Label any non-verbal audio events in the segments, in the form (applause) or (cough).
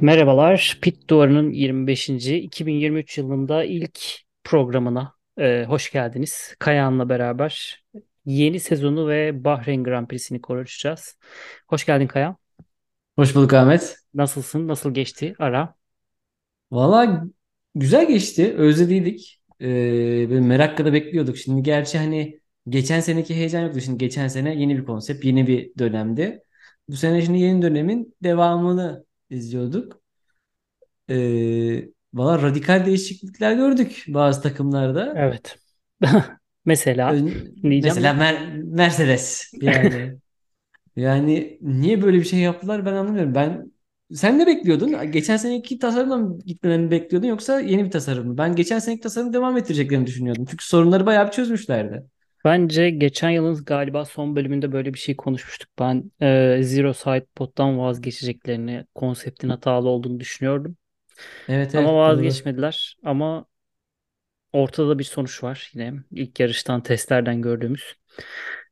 Merhabalar, Pit Duvarı'nın 25. 2023 yılında ilk programına e, hoş geldiniz. Kayahan'la beraber yeni sezonu ve Bahreyn Grand Prix'sini konuşacağız. Hoş geldin Kayan. Hoş bulduk Ahmet. Nasılsın? Nasıl geçti ara? Valla güzel geçti. Özlediydik. Ee, merakla da bekliyorduk. Şimdi gerçi hani geçen seneki heyecan yoktu. Şimdi geçen sene yeni bir konsept, yeni bir dönemdi. Bu sene şimdi yeni dönemin devamını izliyorduk. Ee, valla radikal değişiklikler gördük bazı takımlarda. Evet. (laughs) Mesela Ön- mesela. Mer- Mercedes yani. (laughs) Yani niye böyle bir şey yaptılar ben anlamıyorum. Ben sen ne bekliyordun? Geçen seneki tasarımla mı gitmelerini bekliyordun yoksa yeni bir tasarım mı? Ben geçen seneki tasarımı devam ettireceklerini düşünüyordum. Çünkü sorunları bayağı bir çözmüşlerdi. Bence geçen yılın galiba son bölümünde böyle bir şey konuşmuştuk. Ben e, Zero Side Pod'dan vazgeçeceklerini, konseptin hatalı olduğunu düşünüyordum. Evet Ama evet doğru. vazgeçmediler. Ama Ortada bir sonuç var yine ilk yarıştan testlerden gördüğümüz.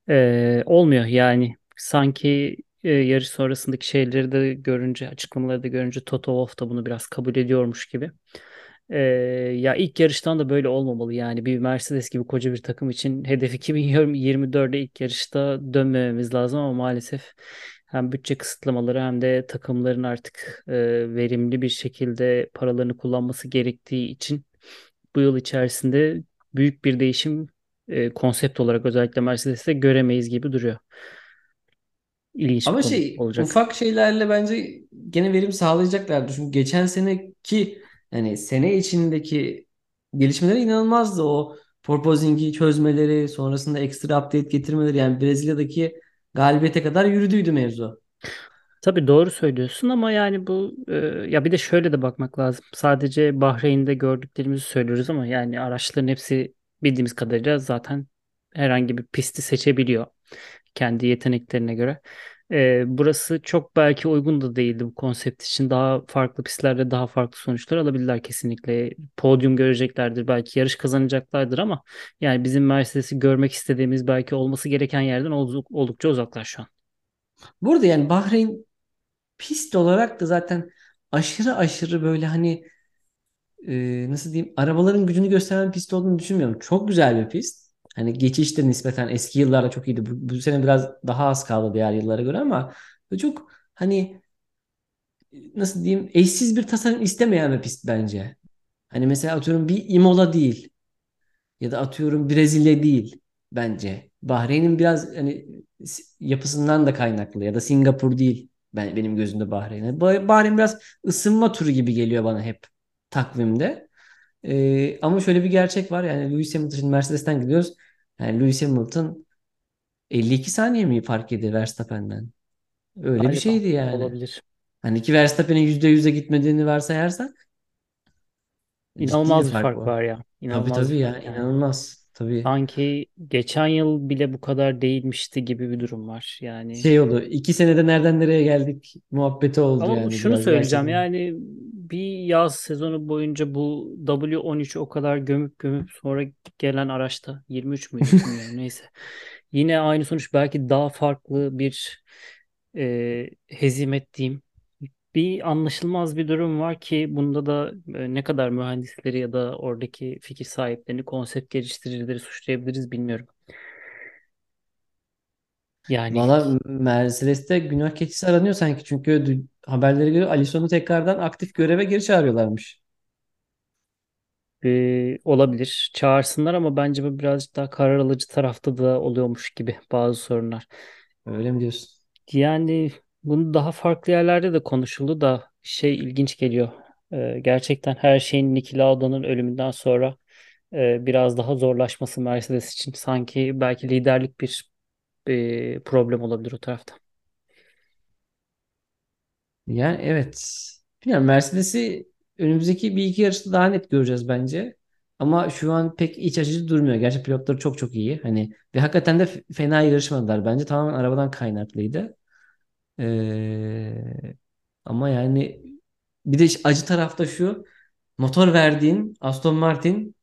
Ee, olmuyor yani sanki e, yarış sonrasındaki şeyleri de görünce açıklamaları da görünce Toto Wolff da bunu biraz kabul ediyormuş gibi. Ee, ya ilk yarıştan da böyle olmamalı yani bir Mercedes gibi koca bir takım için hedef 2024'de (laughs) ilk yarışta dönmememiz lazım ama maalesef hem bütçe kısıtlamaları hem de takımların artık e, verimli bir şekilde paralarını kullanması gerektiği için bu yıl içerisinde büyük bir değişim e, konsept olarak özellikle Mercedes'te göremeyiz gibi duruyor. İlginç Ama şey olacak. ufak şeylerle bence gene verim sağlayacaklardı. Çünkü geçen seneki yani sene içindeki gelişmeleri inanılmazdı. O porpoising'i çözmeleri, sonrasında ekstra update getirmeleri yani Brezilya'daki galibiyete kadar yürüdüydü mevzu. Tabii doğru söylüyorsun ama yani bu e, ya bir de şöyle de bakmak lazım. Sadece Bahreyn'de gördüklerimizi söylüyoruz ama yani araçların hepsi bildiğimiz kadarıyla zaten herhangi bir pisti seçebiliyor kendi yeteneklerine göre. E, burası çok belki uygun da değildi bu konsept için. Daha farklı pistlerde daha farklı sonuçlar alabilirler kesinlikle. Podyum göreceklerdir, belki yarış kazanacaklardır ama yani bizim Mercedes'i görmek istediğimiz belki olması gereken yerden olduk- oldukça uzaklar şu an. Burada yani Bahreyn pist olarak da zaten aşırı aşırı böyle hani e, nasıl diyeyim arabaların gücünü gösteren pist olduğunu düşünmüyorum. Çok güzel bir pist. Hani geçişte nispeten eski yıllarda çok iyiydi. Bu, bu sene biraz daha az kaldı diğer yıllara göre ama çok hani nasıl diyeyim eşsiz bir tasarım istemeyen bir pist bence. Hani mesela atıyorum bir Imola değil ya da atıyorum Brezilya değil bence. Bahreyn'in biraz hani yapısından da kaynaklı ya da Singapur değil ben benim gözümde Bahreyn. Yani Bah- Bahreyn biraz ısınma turu gibi geliyor bana hep takvimde. Ee, ama şöyle bir gerçek var yani Lewis Hamilton Mercedes'ten gidiyoruz. Yani Lewis Hamilton 52 saniye mi fark yedi Verstappen'den? Öyle bir Galiba şeydi yani. olabilir. Hani ki Verstappen'in %100'e gitmediğini varsayarsak bir İnanılmaz bir fark fark var. var ya. Tabii İnanılmaz bir tabii fark ya yani. inanılmaz. Tabii. Sanki geçen yıl bile bu kadar değilmişti gibi bir durum var. Yani Şey oldu. iki senede nereden nereye geldik muhabbeti oldu ama yani şunu biraz söyleyeceğim gerçekten. yani bir yaz sezonu boyunca bu W13'ü o kadar gömüp gömüp sonra gelen araçta 23 müydü bilmiyorum (laughs) neyse. Yine aynı sonuç belki daha farklı bir e, hezimet diyeyim. Bir anlaşılmaz bir durum var ki bunda da e, ne kadar mühendisleri ya da oradaki fikir sahiplerini, konsept geliştiricileri suçlayabiliriz bilmiyorum. Yani Valla Mercedes'te günah keçisi aranıyor sanki. Çünkü haberlere göre Alisson'u tekrardan aktif göreve geri çağırıyorlarmış. e, olabilir. Çağırsınlar ama bence bu birazcık daha karar alıcı tarafta da oluyormuş gibi bazı sorunlar. Öyle mi diyorsun? Yani bunu daha farklı yerlerde de konuşuldu da şey ilginç geliyor. E, gerçekten her şeyin Niki Lauda'nın ölümünden sonra e, biraz daha zorlaşması Mercedes için sanki belki liderlik bir e, problem olabilir o tarafta. Yani evet. Bilmiyorum Mercedes'i önümüzdeki bir iki yarışta daha net göreceğiz bence. Ama şu an pek iç açıcı durmuyor. Gerçi pilotları çok çok iyi. Hani ve hakikaten de f- fena yarışmadılar. Bence tamamen arabadan kaynaklıydı. Ee, ama yani bir de acı tarafta şu motor verdiğin Aston Martin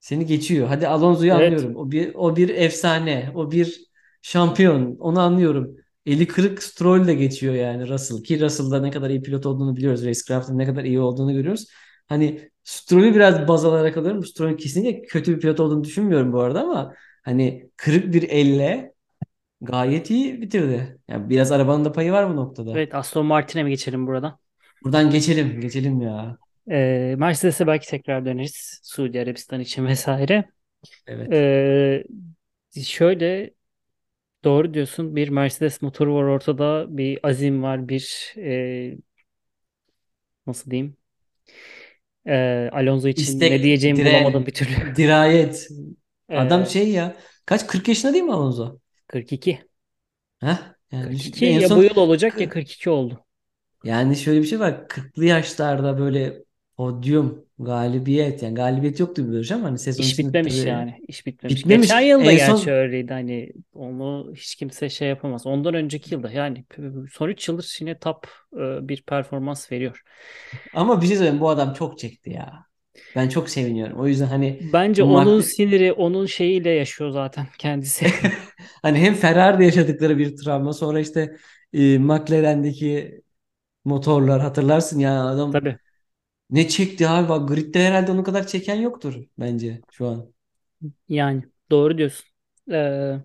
seni geçiyor. Hadi Alonso'yu Evet. anlıyorum. O bir o bir efsane. O bir şampiyon. Onu anlıyorum. Eli kırık Stroll de geçiyor yani Russell. Ki Russell'da ne kadar iyi pilot olduğunu biliyoruz. Racecraft'ın ne kadar iyi olduğunu görüyoruz. Hani Stroll'ü biraz baz alarak alıyorum. Stroll'ün kesinlikle kötü bir pilot olduğunu düşünmüyorum bu arada ama hani kırık bir elle gayet iyi bitirdi. Yani biraz arabanın da payı var bu noktada. Evet Aston Martin'e mi geçelim buradan? Buradan geçelim. Geçelim ya. Ee, Mercedes'e belki tekrar döneriz. Suudi Arabistan için vesaire. Evet. Ee, şöyle doğru diyorsun. Bir Mercedes motoru var ortada. Bir azim var. Bir e, nasıl diyeyim? Ee, Alonso için ne İstek, diyeceğimi bulamadım bir türlü. (laughs) dirayet. Adam Ee, şey ya. Kaç 40 yaşında değil mi Alonso? 42. Heh? Yani düşün- 42 en ya bu son yıl olacak ya kı- 42 oldu. yani şöyle bir şey var. 40'lı yaşlarda böyle podyum galibiyet yani galibiyet yoktu bir yarış ama hani sezon İş içinde bitmemiş tabii yani. İş bitmemiş. bitmemiş. Geçen yıl da En gerçi son öyleydi. Hani onu hiç kimse şey yapamaz. Ondan önceki yılda yani son 3 yıldır yine top e, bir performans veriyor. ama bir şey söyleyeyim bu adam çok çekti ya. Ben çok seviniyorum. O yüzden hani Bence bu onun Mc- siniri, onun şeyiyle yaşıyor zaten kendisi. (laughs) hani hem Ferrari'de yaşadıkları bir travma sonra işte e, McLaren'deki motorlar hatırlarsın ya adam Tabii. Ne çekti abi bak gridde herhalde onun kadar çeken yoktur bence şu an. Yani doğru diyorsun. Ee,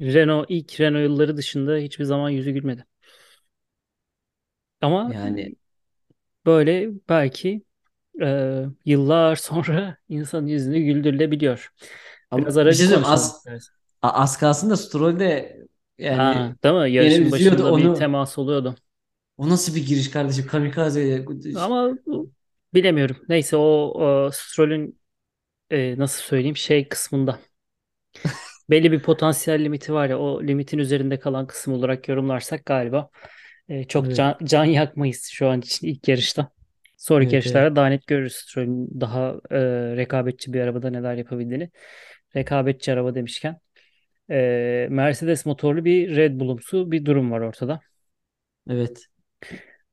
Renault ilk Renault yılları dışında hiçbir zaman yüzü gülmedi. Ama Yani böyle belki e, yıllar (laughs) sonra insanın yüzünü güldürülebiliyor. Biraz ama bir aracı şey söyleyeyim konuşalım az az kalsın da Stroll de Ha, yani değil mi? Yarışın başında bir onu. temas oluyordu. O nasıl bir giriş kardeşim kamikaze Ama bilemiyorum. Neyse o, e, Stroll'ün e, nasıl söyleyeyim şey kısmında. Belli bir potansiyel limiti var ya o limitin üzerinde kalan kısım olarak yorumlarsak galiba e, çok Evet, can, can yakmayız şu an için ilk yarışta. Sonraki evet, evet. yarışlarda daha net görürüz Stroll'ün daha e, rekabetçi bir arabada neler yapabildiğini. Rekabetçi araba demişken e, Mercedes motorlu bir Red Bull'umsu bir durum var ortada. Evet.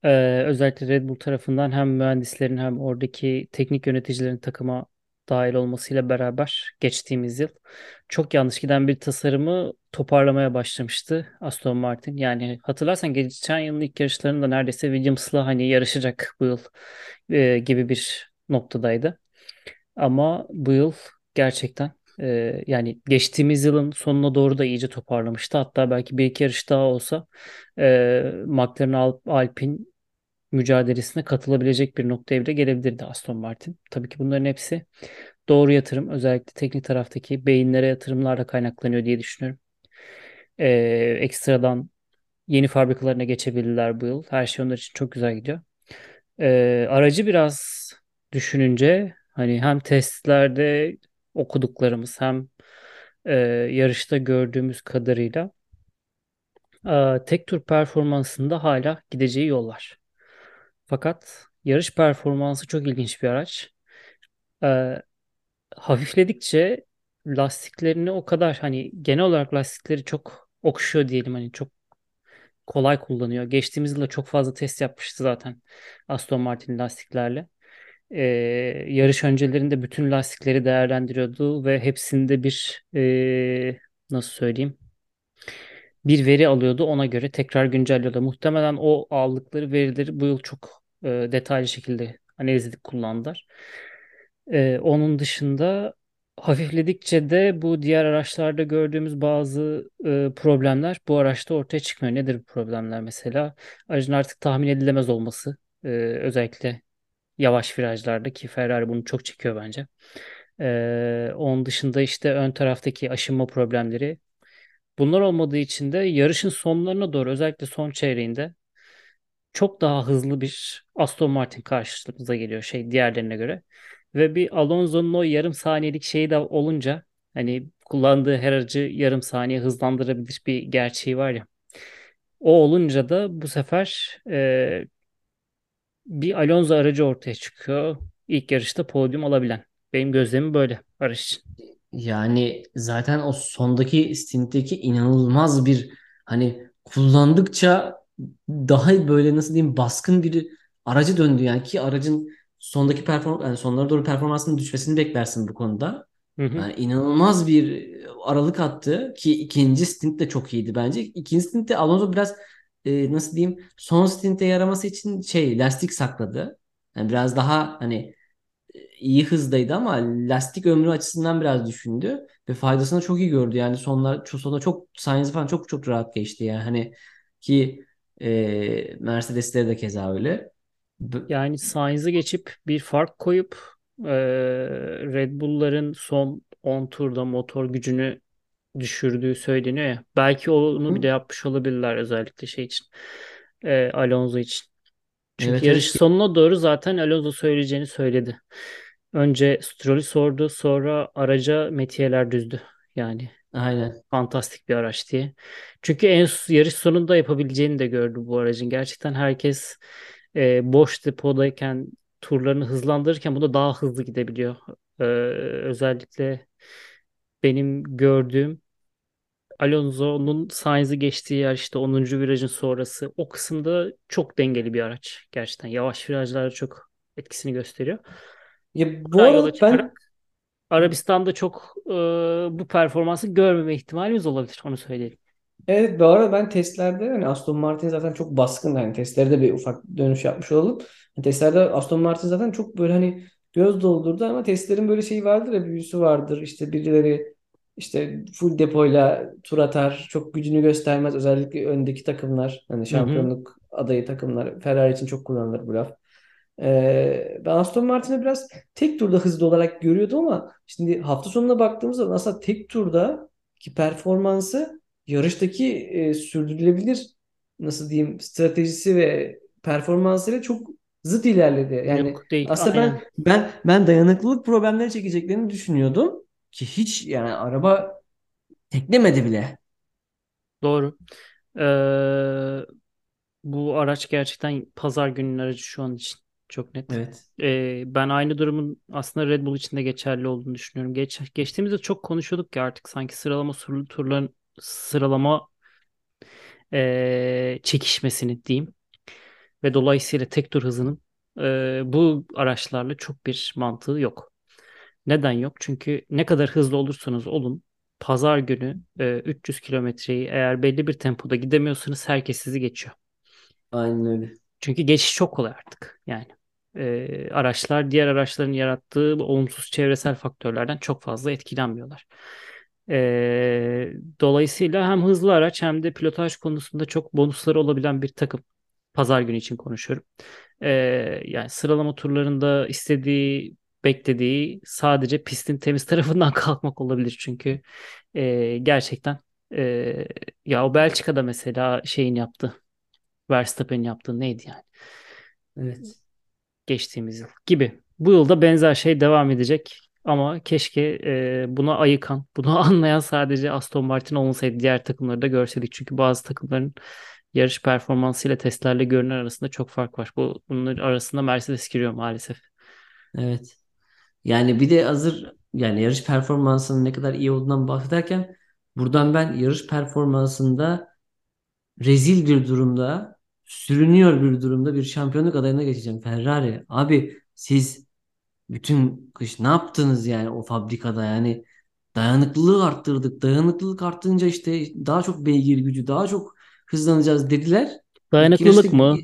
Ee, özellikle Red Bull tarafından hem mühendislerin hem oradaki teknik yöneticilerin takıma dahil olmasıyla beraber geçtiğimiz yıl çok yanlış giden bir tasarımı toparlamaya başlamıştı Aston Martin. Yani hatırlarsan geçen yılın ilk yarışlarında neredeyse Williams'la hani yarışacak bu yıl e, gibi bir noktadaydı. Ama bu yıl gerçekten e, yani geçtiğimiz yılın sonuna doğru da iyice toparlamıştı. Hatta belki bir iki yarış daha olsa e, McLaren Alp, Alpine mücadelesine katılabilecek bir noktaya bile gelebilirdi Aston Martin. Tabii ki bunların hepsi doğru yatırım. Özellikle teknik taraftaki beyinlere yatırımlarla kaynaklanıyor diye düşünüyorum. Ee, ekstradan yeni fabrikalarına geçebilirler bu yıl. Her şey onlar için çok güzel gidiyor. Ee, aracı biraz düşününce hani hem testlerde okuduklarımız hem e, yarışta gördüğümüz kadarıyla e, tek tur performansında hala gideceği yol var. Fakat yarış performansı çok ilginç bir araç. Ee, hafifledikçe lastiklerini o kadar hani genel olarak lastikleri çok okşuyor diyelim hani çok kolay kullanıyor. Geçtiğimiz yılda çok fazla test yapmıştı zaten Aston Martin lastiklerle. Ee, yarış öncelerinde bütün lastikleri değerlendiriyordu ve hepsinde bir ee, nasıl söyleyeyim bir veri alıyordu. Ona göre tekrar güncelliyordu. Muhtemelen o aldıkları verileri bu yıl çok e, detaylı şekilde analiz edip kullandılar. E, onun dışında hafifledikçe de bu diğer araçlarda gördüğümüz bazı e, problemler bu araçta ortaya çıkmıyor. Nedir bu problemler mesela? Aracın artık tahmin edilemez olması. E, özellikle yavaş virajlarda ki Ferrari bunu çok çekiyor bence. E, onun dışında işte ön taraftaki aşınma problemleri Bunlar olmadığı için de yarışın sonlarına doğru özellikle son çeyreğinde çok daha hızlı bir Aston Martin karşımıza geliyor şey diğerlerine göre. Ve bir Alonso'nun o yarım saniyelik şeyi de olunca hani kullandığı her aracı yarım saniye hızlandırabilir bir gerçeği var ya. O olunca da bu sefer e, bir Alonso aracı ortaya çıkıyor. İlk yarışta podyum alabilen. Benim gözlemim böyle araç için. Yani zaten o sondaki stintteki inanılmaz bir hani kullandıkça daha böyle nasıl diyeyim baskın bir aracı döndü yani ki aracın sondaki performans yani sonlara doğru performansının düşmesini beklersin bu konuda. Hı hı. Yani inanılmaz bir aralık attı ki ikinci stint de çok iyiydi bence. İkinci stintte Alonso biraz e, nasıl diyeyim son stintte yaraması için şey lastik sakladı. Yani biraz daha hani iyi hızdaydı ama lastik ömrü açısından biraz düşündü ve faydasını çok iyi gördü. Yani sonlar sonunda çok Sainz falan çok çok rahat geçti yani hani ki e, Mercedes'te de keza öyle. Yani Sainz'ı geçip bir fark koyup e, Red Bull'ların son 10 turda motor gücünü düşürdüğü söyleniyor ya. Belki onu bir de yapmış olabilirler özellikle şey için. e, Alonso için. Çünkü Evet yarış evet sonuna doğru zaten Alonso söyleyeceğini söyledi. Önce Stroll'ü sordu, sonra araca metiyeler düzdü. Yani aynen. fantastik bir araç diye. Çünkü en yarış sonunda yapabileceğini de gördü bu aracın. Gerçekten herkes e, boş depodayken turlarını hızlandırırken bu da daha hızlı gidebiliyor. E, özellikle benim gördüğüm Alonso'nun Sainz'i geçtiği yer işte 10. virajın sonrası o kısımda çok dengeli bir araç. Gerçekten yavaş virajlarda çok etkisini gösteriyor. Ya bu yola arada ben Arabistan'da çok e, bu performansı görmeme ihtimalimiz olabilir. Onu söyleyelim. Evet bu arada ben testlerde hani Aston Martin zaten çok baskın hani testlerde bir ufak dönüş yapmış olalım. Hani testlerde Aston Martin zaten çok böyle hani göz doldurdu ama testlerin böyle şeyi vardır ya büyüsü vardır. İşte birileri işte full depoyla tur atar, çok gücünü göstermez özellikle öndeki takımlar hani Hı hı. şampiyonluk adayı takımlar Ferrari için çok kullanılır bu laf. Ee, ben Aston Martin'i biraz tek turda hızlı olarak görüyordum ama şimdi hafta sonuna baktığımızda aslında tek turda ki performansı yarıştaki e, sürdürülebilir nasıl diyeyim stratejisi ve performansıyla çok zıt ilerledi. Yani Yok değil. aslında ben Aynen. ben ben dayanıklılık problemleri çekeceklerini düşünüyordum ki hiç yani araba teklemedi bile. Doğru. Ee, bu araç gerçekten pazar gününün aracı şu an için. Çok net. Evet. Ee, ben aynı durumun aslında Red Bull için de geçerli olduğunu düşünüyorum. Geç, geçtiğimizde çok konuşuyorduk ki artık sanki sıralama turların sıralama ee, çekişmesini diyeyim. Ve dolayısıyla tek tur hızının ee, bu araçlarla çok bir mantığı yok. Neden yok? Çünkü ne kadar hızlı olursanız olun pazar günü e, 300 kilometreyi eğer belli bir tempoda gidemiyorsanız herkes sizi geçiyor. Aynen öyle. Çünkü geçiş çok kolay artık. Yani e, araçlar diğer araçların yarattığı olumsuz çevresel faktörlerden çok fazla etkilenmiyorlar. E, dolayısıyla hem hızlı araç hem de pilotaj konusunda çok bonusları olabilen bir takım. Pazar günü için konuşuyorum. E, yani sıralama turlarında istediği, beklediği sadece pistin temiz (laughs) tarafından kalkmak olabilir. Çünkü e, gerçekten e, ya o Belçika'da mesela şeyin yaptı. Verstappen'in yaptığı neydi yani? Evet. Geçtiğimiz yıl gibi. Bu yılda benzer şey devam edecek ama keşke e, buna ayıkan, (laughs) bunu anlayan sadece Aston Martin olmasaydı diğer takımları da görseydik. Çünkü bazı takımların yarış performansıyla testlerle görünen arasında çok fark var. Bu bunların arasında Mercedes giriyor maalesef. Evet. Yani bir de hazır yani yarış performansının ne kadar iyi olduğundan bahsederken buradan ben yarış performansında rezil bir durumda sürünüyor bir durumda bir şampiyonluk adayına geçeceğim. Ferrari abi siz bütün kış ne yaptınız yani o fabrikada yani dayanıklılığı arttırdık. Dayanıklılık arttırınca işte daha çok beygir gücü daha çok hızlanacağız dediler. Dayanıklılık mı?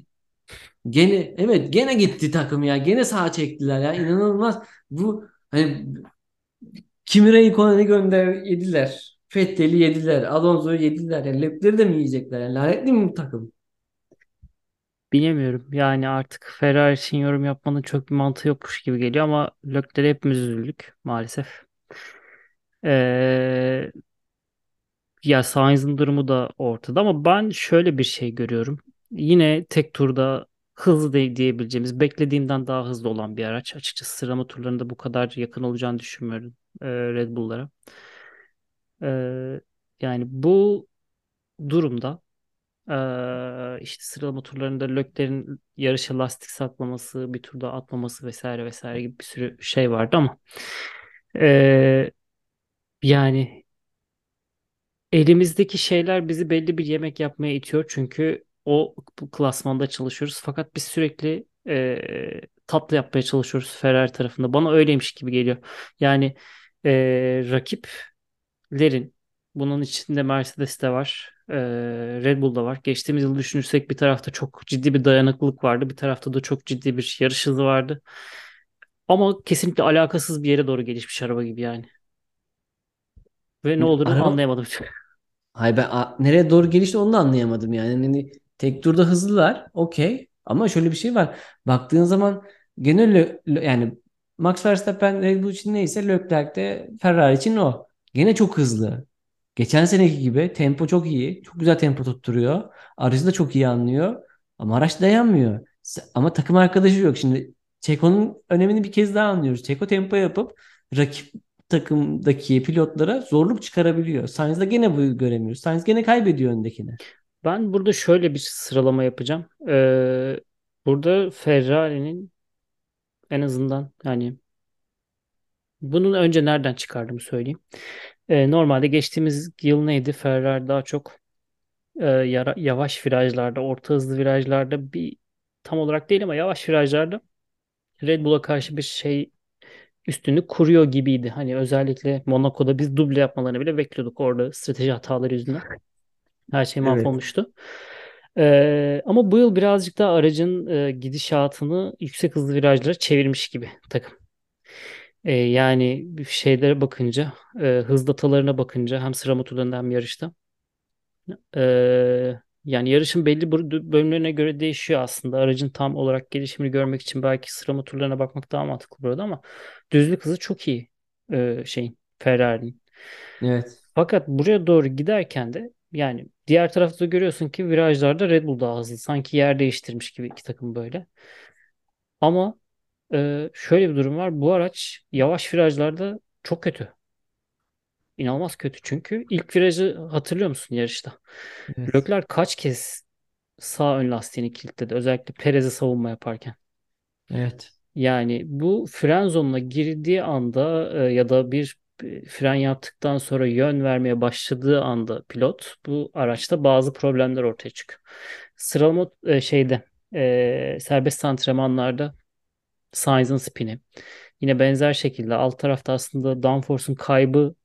gene evet gene gitti takım ya gene sağa çektiler ya inanılmaz. Bu hani Kimi Räikkönen'i gönder yediler. Vettel'i yediler. Alonso'yu yediler. Yani Leclerc'i de mi yiyecekler? Yani lanetli mi bu takım? Bilemiyorum. Yani artık Ferrari için yorum yapmanın çok bir mantığı yokmuş gibi geliyor ama Leclerc'e hepimiz üzüldük maalesef. Ee, Ya Sainz'ın durumu da ortada ama ben şöyle bir şey görüyorum. Yine tek turda hızlı de diyebileceğimiz, beklediğimden daha hızlı olan bir araç. Açıkçası sıralama turlarında bu kadar yakın olacağını düşünmüyorum e, Red Bull'lara. E, yani bu durumda işte sıralama turlarında Leclerc'in yarışa lastik saklaması, bir turda atmaması vesaire vesaire gibi bir sürü şey vardı ama e, yani Elimizdeki şeyler bizi belli bir yemek yapmaya itiyor çünkü o klasmanda çalışıyoruz. Fakat biz sürekli e, tatlı yapmaya çalışıyoruz Ferrari tarafında. Bana öyleymiş gibi geliyor. Yani e, rakip Lerin. Bunun içinde Mercedes de var. e, Red Bull da var. Geçtiğimiz yıl düşünürsek bir tarafta çok ciddi bir dayanıklılık vardı. Bir tarafta da çok ciddi bir yarış hızı vardı. Ama kesinlikle alakasız bir yere doğru gelişmiş araba gibi yani. Ve ne olduğunu Araba anlayamadım. (laughs) Hayır ben a- nereye doğru gelişti onu da anlayamadım yani. Hani tek turda hızlılar okey ama şöyle bir şey var. Baktığın zaman gene Lö- Lö- yani Max Verstappen Red Bull için neyse Leclerc de Ferrari için o. Gene çok hızlı. Geçen seneki gibi tempo çok iyi. Çok güzel tempo tutturuyor. Aracı da çok iyi anlıyor. Ama araç dayanmıyor. Ama takım arkadaşı yok. Şimdi Checo'nun önemini bir kez daha anlıyoruz. Checo tempo yapıp rakip takımdaki pilotlara zorluk çıkarabiliyor. Sainz'da gene bu göremiyoruz. Sainz gene kaybediyor öndekine. Ben burada şöyle bir sıralama yapacağım. Ee, burada Ferrari'nin en azından yani bunun önce nereden çıkardığımı söyleyeyim. Ee, normalde geçtiğimiz yıl neydi? Ferrari daha çok e, yara- yavaş virajlarda, orta hızlı virajlarda bir tam olarak değil ama yavaş virajlarda Red Bull'a karşı bir şey üstünlük kuruyor gibiydi. Hani özellikle Monaco'da biz duble yapmalarını bile bekliyorduk orada strateji hataları yüzünden. Her şey Evet. mahvolmuştu. Ee, ama bu yıl birazcık daha aracın e, gidişatını yüksek hızlı virajlara çevirmiş gibi takım. Ee, yani şeylere bakınca, e, hız datalarına bakınca hem sıra motorlarında hem yarışta. Ee, yani yarışın belli bölümlerine göre değişiyor aslında. Aracın tam olarak gelişimini görmek için belki sıralama turlarına bakmak daha mantıklı burada ama düzlük hızı çok iyi e, şeyin Ferrari'nin. Evet. Fakat buraya doğru giderken de yani diğer tarafta görüyorsun ki virajlarda Red Bull daha hızlı. Sanki yer değiştirmiş gibi iki takım böyle. Ama e, şöyle bir durum var. Bu araç yavaş virajlarda çok kötü. İnanılmaz kötü çünkü ilk virajı hatırlıyor musun yarışta? Evet. Leclerc kaç kez sağ ön lastiğini kilitledi. Özellikle Perez'e savunma yaparken. Evet. Yani bu fren zonuna girdiği anda e, ya da bir fren yaptıktan sonra yön vermeye başladığı anda pilot bu araçta bazı problemler ortaya çıkıyor. Sıralama e, şeyde e, serbest antrenmanlarda Sainz'ın spini. Yine benzer şekilde alt tarafta aslında downforce'un kaybı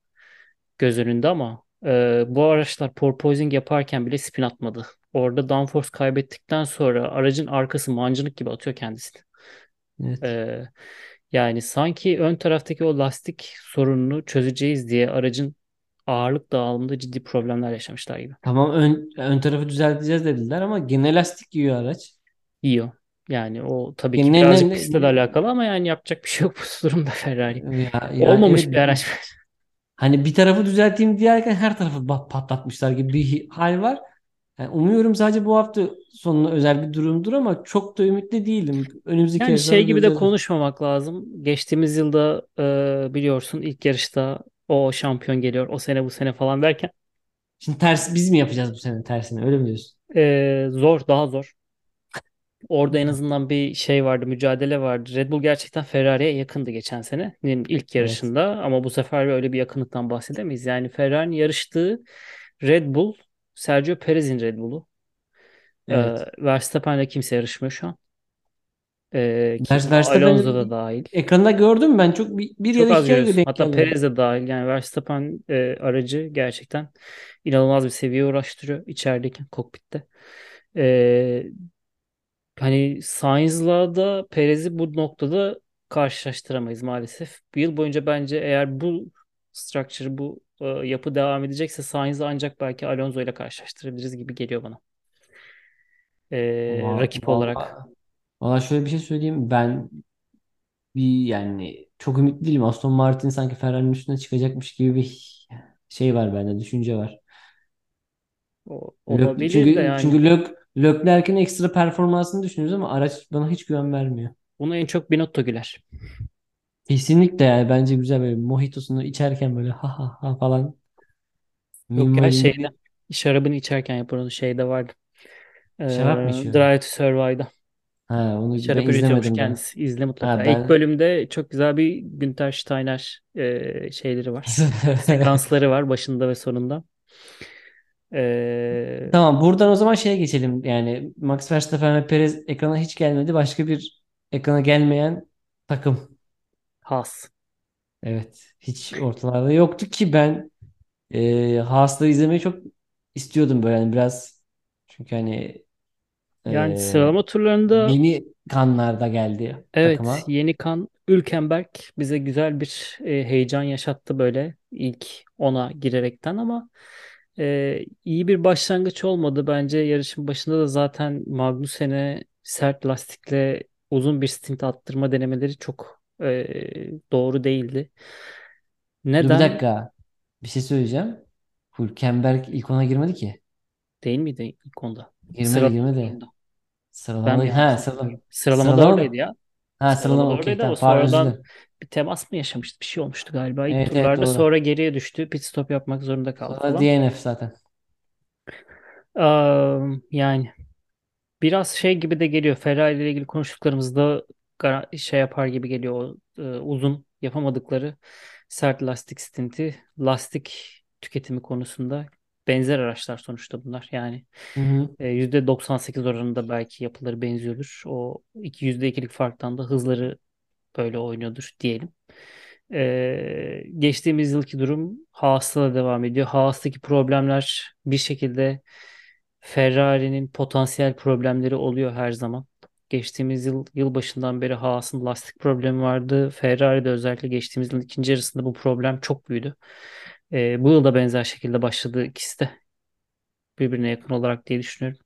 göz önünde ama e, bu araçlar porpoising yaparken bile spin atmadı. Orada downforce kaybettikten sonra aracın arkası mancınık gibi atıyor kendisini. Evet. E, yani sanki ön taraftaki o lastik sorununu çözeceğiz diye aracın ağırlık dağılımında ciddi problemler yaşamışlar gibi. Tamam ön, ön tarafı düzelteceğiz dediler ama gene lastik yiyor araç. Yiyor. Yani o tabii ki ne, birazcık ne- pistle de alakalı ama yani yapacak bir şey yok bu (laughs) durumda Ferrari. ya, ya Olmamış evet bir araç. hani bir tarafı düzelteyim diyerken her tarafı patlatmışlar gibi bir hal var. Yani umuyorum sadece bu hafta sonuna özel bir durumdur ama çok da ümitli değilim. Önümüzdeki Yani şey gibi de göreceğiz. konuşmamak lazım. Geçtiğimiz yılda e, biliyorsun ilk yarışta o şampiyon geliyor. O sene bu sene falan derken Şimdi ters biz mi yapacağız bu sene tersini öyle mi diyorsun? e, zor daha zor. Orada en azından bir şey vardı, mücadele vardı. Red Bull gerçekten Ferrari'ye yakındı geçen senenin ilk Evet. yarışında ama bu sefer öyle bir yakınlıktan bahsedemeyiz. Yani Ferrari'nin yarıştığı Red Bull, Sergio Perez'in Red Bull'u. E, Evet. Verstappen'le kimse yarışmıyor şu an. E, ki Vers buna Alonso da dahil. ekranda gördüm ben çok bir, bir ya Çok da az iki görüyorsun. Hatta. Perez de dahil. Yani Verstappen e, aracı gerçekten inanılmaz bir seviye uğraştırıyor içerideki kokpitte. E, hani Sainz'la da Perez'i bu noktada karşılaştıramayız maalesef. Bu yıl boyunca bence eğer bu structure, bu e, yapı devam edecekse Sainz'ı ancak belki Alonso ile karşılaştırabiliriz gibi geliyor bana. E, Vallahi, rakip olarak. vallahi, vallahi şöyle bir şey söyleyeyim. Ben bir yani çok ümitli değilim. Aston Martin sanki Ferrari'nin üstüne çıkacakmış gibi bir şey var bende, düşünce var. O, Lök, olabilir de çünkü yani. çünkü Lök, Leclerc'in ekstra performansını düşünüyoruz ama araç bana hiç güven vermiyor. Bunu en çok Binotto güler. Kesinlikle yani bence güzel böyle mojitosunu içerken böyle ha ha ha falan Yok ya şeyde şarabını içerken yapar onu şeyde vardı. Ee, şarap mı içiyor? Drive to Survive'da. Ha onu ben Şarap üretiyormuş izlemedim kendisi. İzle mutlaka. Ha İlk ben bölümde çok güzel bir Günter Steiner e, şeyleri var. (laughs) Sekansları var başında ve sonunda. Ee, Tamam buradan o zaman şeye geçelim. Yani Max Verstappen ve Perez ekrana hiç gelmedi. Başka bir ekrana gelmeyen takım. Haas. Evet. Hiç ortalarda yoktu ki ben E, Haas'ları izlemeyi çok istiyordum böyle hani biraz çünkü hani Yani e, sıralama turlarında yeni kanlar da geldi evet takıma. yeni kan Hülkenberg bize güzel bir e, heyecan yaşattı böyle ilk ona girerekten ama e, iyi bir başlangıç olmadı. Bence yarışın başında da zaten Magnussen'e sert lastikle uzun bir stint attırma denemeleri çok e, doğru değildi. Dur bir Neden? dakika. Bir şey söyleyeceğim. Hülkenberg ilk ona girmedi ki. Değil miydi ilk onda? Girmedi Sıralama girmedi. Ben Sıralamada ha sıralama. Sıralamada Sıralama oradaydı ya. Ha sıralama okey tamam sonradan bir temas mı yaşamıştı? Bir şey olmuştu galiba. İlk Evet evet turlarda doğru. sonra geriye düştü. Pit stop yapmak zorunda kaldı Sonra falan. DNF zaten. Eee, yani biraz şey gibi de geliyor. Ferrari ile ilgili konuştuklarımızda şey yapar gibi geliyor. O, e, uzun yapamadıkları sert lastik stinti. Lastik tüketimi konusunda benzer araçlar sonuçta bunlar. Yani Hı hı. e, %98 oranında belki yapıları benziyordur. O iki %2'lik farktan da hızları böyle oynuyordur diyelim. Ee, geçtiğimiz yılki durum Haas'ta da devam ediyor. Haas'taki problemler bir şekilde Ferrari'nin potansiyel problemleri oluyor her zaman. Geçtiğimiz yıl yıl başından beri Haas'ın lastik problemi vardı. Ferrari'de özellikle geçtiğimiz yılın ikinci yarısında bu problem çok büyüdü. Ee, bu yıl da benzer şekilde başladı ikisi de birbirine yakın olarak diye düşünüyorum.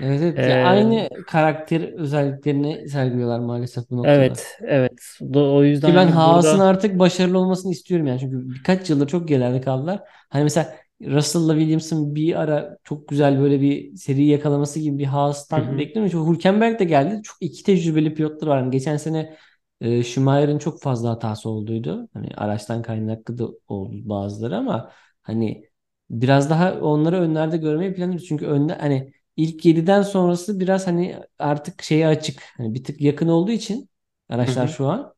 Evet evet Ee, aynı karakter özelliklerini sergiliyorlar maalesef bu noktada. evet, evet. Do- O yüzden Ki ben Haas'ın burada artık başarılı olmasını istiyorum yani. Çünkü birkaç yıldır çok geride kaldılar. Hani mesela Russell'la Williams'ın bir ara çok güzel böyle bir seri yakalaması gibi bir Haas'tan hı, beklemiyorum. Çünkü Hülkenberg de geldi. Çok iki tecrübeli pilotlar var. Hani geçen sene e, Schumacher'ın çok fazla hatası olduydu. Hani araçtan kaynaklı da oldu bazıları ama hani biraz daha onları önlerde görmeyi planlıyoruz. Çünkü önde hani ilk 7'den sonrası biraz hani artık şeye açık. Hani bir tık yakın olduğu için araçlar şu an.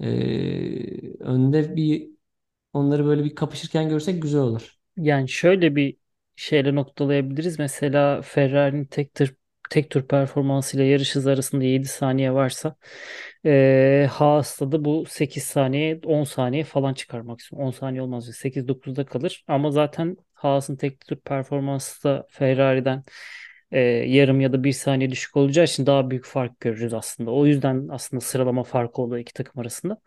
Ee, önde bir onları böyle bir kapışırken görsek güzel olur. Yani şöyle bir şeyle noktalayabiliriz. Mesela Ferrari'nin tek tur, tek tur performansıyla yarış hızı arasında 7 saniye varsa eee Haas'ta da bu 8 saniye 10 saniye falan çıkar maksimum. 10 saniye olmaz. 8-9'da kalır. Ama zaten Haas'ın tek tur performansı da Ferrari'den eee, yarım ya da bir saniye düşük olacağı için daha büyük fark görürüz aslında. O yüzden aslında sıralama farkı oluyor iki takım arasında.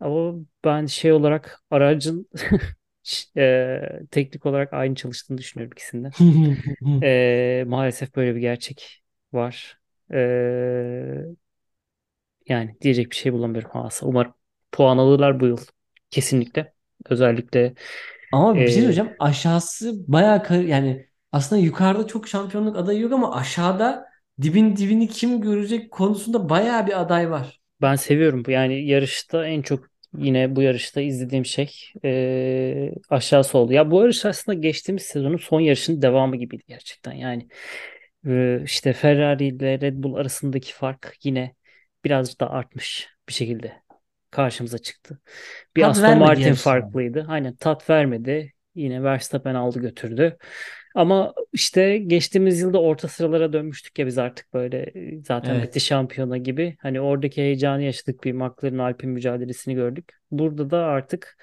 Ama ben şey olarak aracın (laughs) e, teknik olarak aynı çalıştığını düşünüyorum ikisinde. E, maalesef böyle bir gerçek var. E, yani diyecek bir şey bulamıyorum Haas'a. Umarım puan alırlar bu yıl. Kesinlikle. Özellikle Ama bir şey e, söyleyeceğim. Aşağısı bayağı kar- yani aslında yukarıda çok şampiyonluk adayı yok ama aşağıda dibin dibini kim görecek konusunda bayağı bir aday var. ben seviyorum. bu. Yani yarışta en çok yine bu yarışta izlediğim şey e, aşağısı oldu. Ya bu yarış aslında geçtiğimiz sezonun son yarışının devamı gibiydi gerçekten. Yani e, işte Ferrari ile Red Bull arasındaki fark yine birazcık da artmış bir şekilde karşımıza çıktı. Bir Tat Aston Martin yarış yani. farklıydı. Aynen tat vermedi. Yine Verstappen aldı götürdü. Ama işte geçtiğimiz yılda orta sıralara dönmüştük ya biz artık böyle e, zaten bitti Evet. şampiyona gibi. Hani oradaki heyecanı yaşadık bir McLaren Alpine mücadelesini gördük. Burada da artık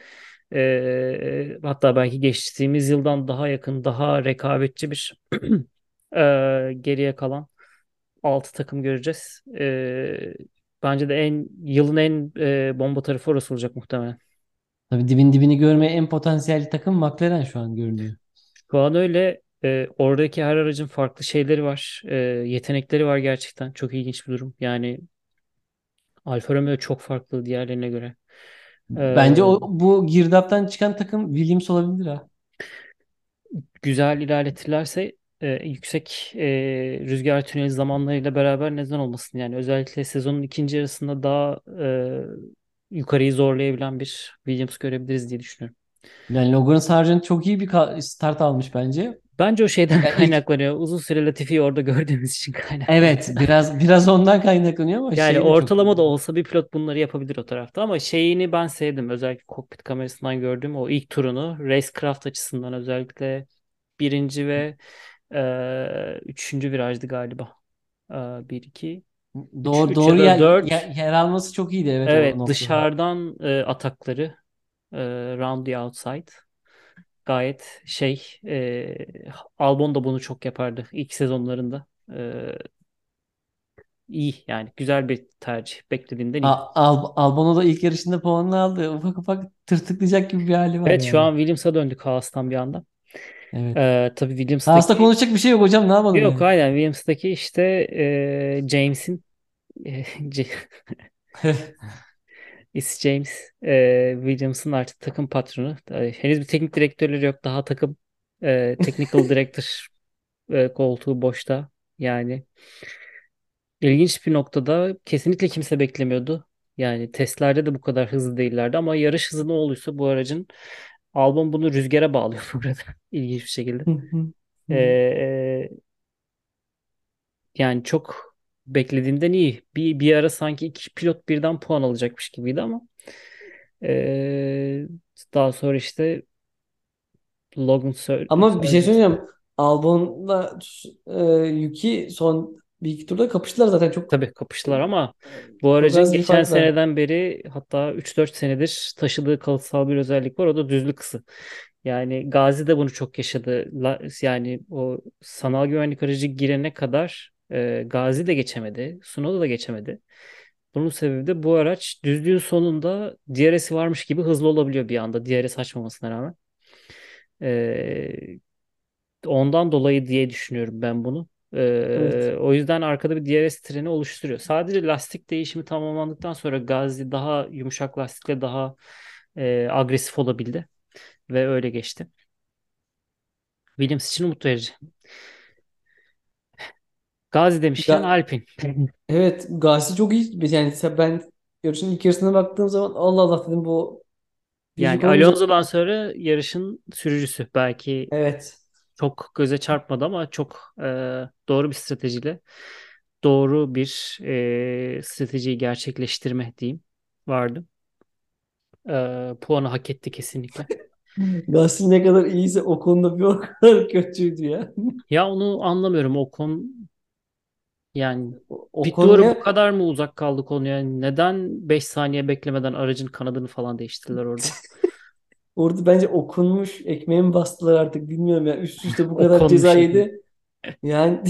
e, hatta belki geçtiğimiz yıldan daha yakın, daha rekabetçi bir (clears throat) e, geriye kalan 6 takım göreceğiz. E, bence de en yılın en e, bomba tarafı orası olacak muhtemelen. Tabii dibin dibini görmeye en potansiyel takım McLaren şu an görünüyor. Şu an öyle e, oradaki her aracın farklı şeyleri var. E, yetenekleri var gerçekten. Çok ilginç bir durum. Yani Alfa Romeo çok farklı diğerlerine göre. Bence o bu girdaptan çıkan takım Williams olabilir ha. güzel ilerletirlerse e, yüksek e, rüzgar tüneli zamanlarıyla beraber neden olmasın? Yani özellikle sezonun ikinci yarısında daha e, yukarıyı zorlayabilen bir Williams görebiliriz diye düşünüyorum. Yani Logan Sargent çok iyi bir start almış bence. Bence o şeyden Ya kaynaklanıyor. Uzun süre Latifi'yi orada gördüğümüz için kaynaklanıyor. evet biraz biraz ondan kaynaklanıyor ama Yani de çok ortalama da olsa bir pilot bunları yapabilir o tarafta ama şeyini ben sevdim. Özellikle kokpit kamerasından gördüğüm o ilk turunu Racecraft açısından özellikle birinci ve e, üçüncü virajdı galiba. E, bir, iki, üç, Doğru üç ya doğru da yer, dört. yer, yer alması çok iyiydi evet Evet dışarıdan e, atakları e, round the outside. Gayet şey e, Albon da bunu çok yapardı ilk sezonlarında. E, iyi yani güzel bir tercih. Beklediğimden iyi. Al Albon da ilk yarışında puanını aldı. Ufak ufak tırtıklayacak gibi bir hali var Evet şu yani. an Williams'a döndük Haas'tan bir anda. Evet. E, tabii Haas'ta Williams'taki konuşacak bir şey yok hocam ne yapalım yok yani. aynen Williams'taki işte e, James'in e, (laughs) (laughs) Is James e, Williams'ın artık takım patronu. E, henüz bir teknik direktörleri yok. Daha takım e, technical (laughs) director e, koltuğu boşta. Yani ilginç bir noktada kesinlikle kimse beklemiyordu. Yani testlerde de bu kadar hızlı değillerdi ama yarış hızı ne olursa bu aracın Albon bunu rüzgara bağlıyor bu arada. (laughs) İlginç bir şekilde. Hı hı E, hı. e, yani çok beklediğimden iyi. Bir, bir ara sanki iki pilot birden puan alacakmış gibiydi ama e, daha sonra işte Logan Ser Ama bir şey söyleyeceğim. Albon'la e, Yuki son bir iki turda kapıştılar zaten çok Tabii kapıştılar ama bu aracın geçen seneden beri hatta üç dört senedir taşıdığı kalıtsal bir özellik var. O da düzlük ısı. Yani Gazi de bunu çok yaşadı. Yani o sanal güvenlik aracı girene kadar e, Gazi de geçemedi. Tsunoda da geçemedi. Bunun sebebi de bu araç düzlüğün sonunda DRS'i varmış gibi hızlı olabiliyor bir anda. DRS açmamasına rağmen. E, Ondan dolayı diye düşünüyorum ben bunu. Evet. Ee, o yüzden arkada bir DRS treni oluşturuyor. Sadece lastik değişimi tamamlandıktan sonra Gazze daha yumuşak lastikle daha e, agresif olabildi ve öyle geçti. Williams için umut verici. Gazi demişken Ga- Alpin. (laughs) evet Gasi çok iyi. Yani ben yarışın ilk yarısına baktığım zaman Allah Allah dedim bu Yani olmayacak. Alonso'dan sonra yarışın sürücüsü. Belki Evet. çok göze çarpmadı ama çok e, doğru bir stratejiyle doğru bir e, stratejiyi gerçekleştirme diyeyim vardı. E, puanı hak etti kesinlikle. (laughs) Gasi ne kadar iyiyse o konuda bir o kadar kötüydü ya. Ya onu anlamıyorum. O konu yani O, o pit duvarı bu konuya kadar mı uzak kaldı konuya? Neden 5 saniye beklemeden aracın kanadını falan değiştirdiler orada? (laughs) orada bence okunmuş ekmeğe mi bastılar artık bilmiyorum ya. Üst üste bu (laughs) kadar ceza ekmek. yedi. Yani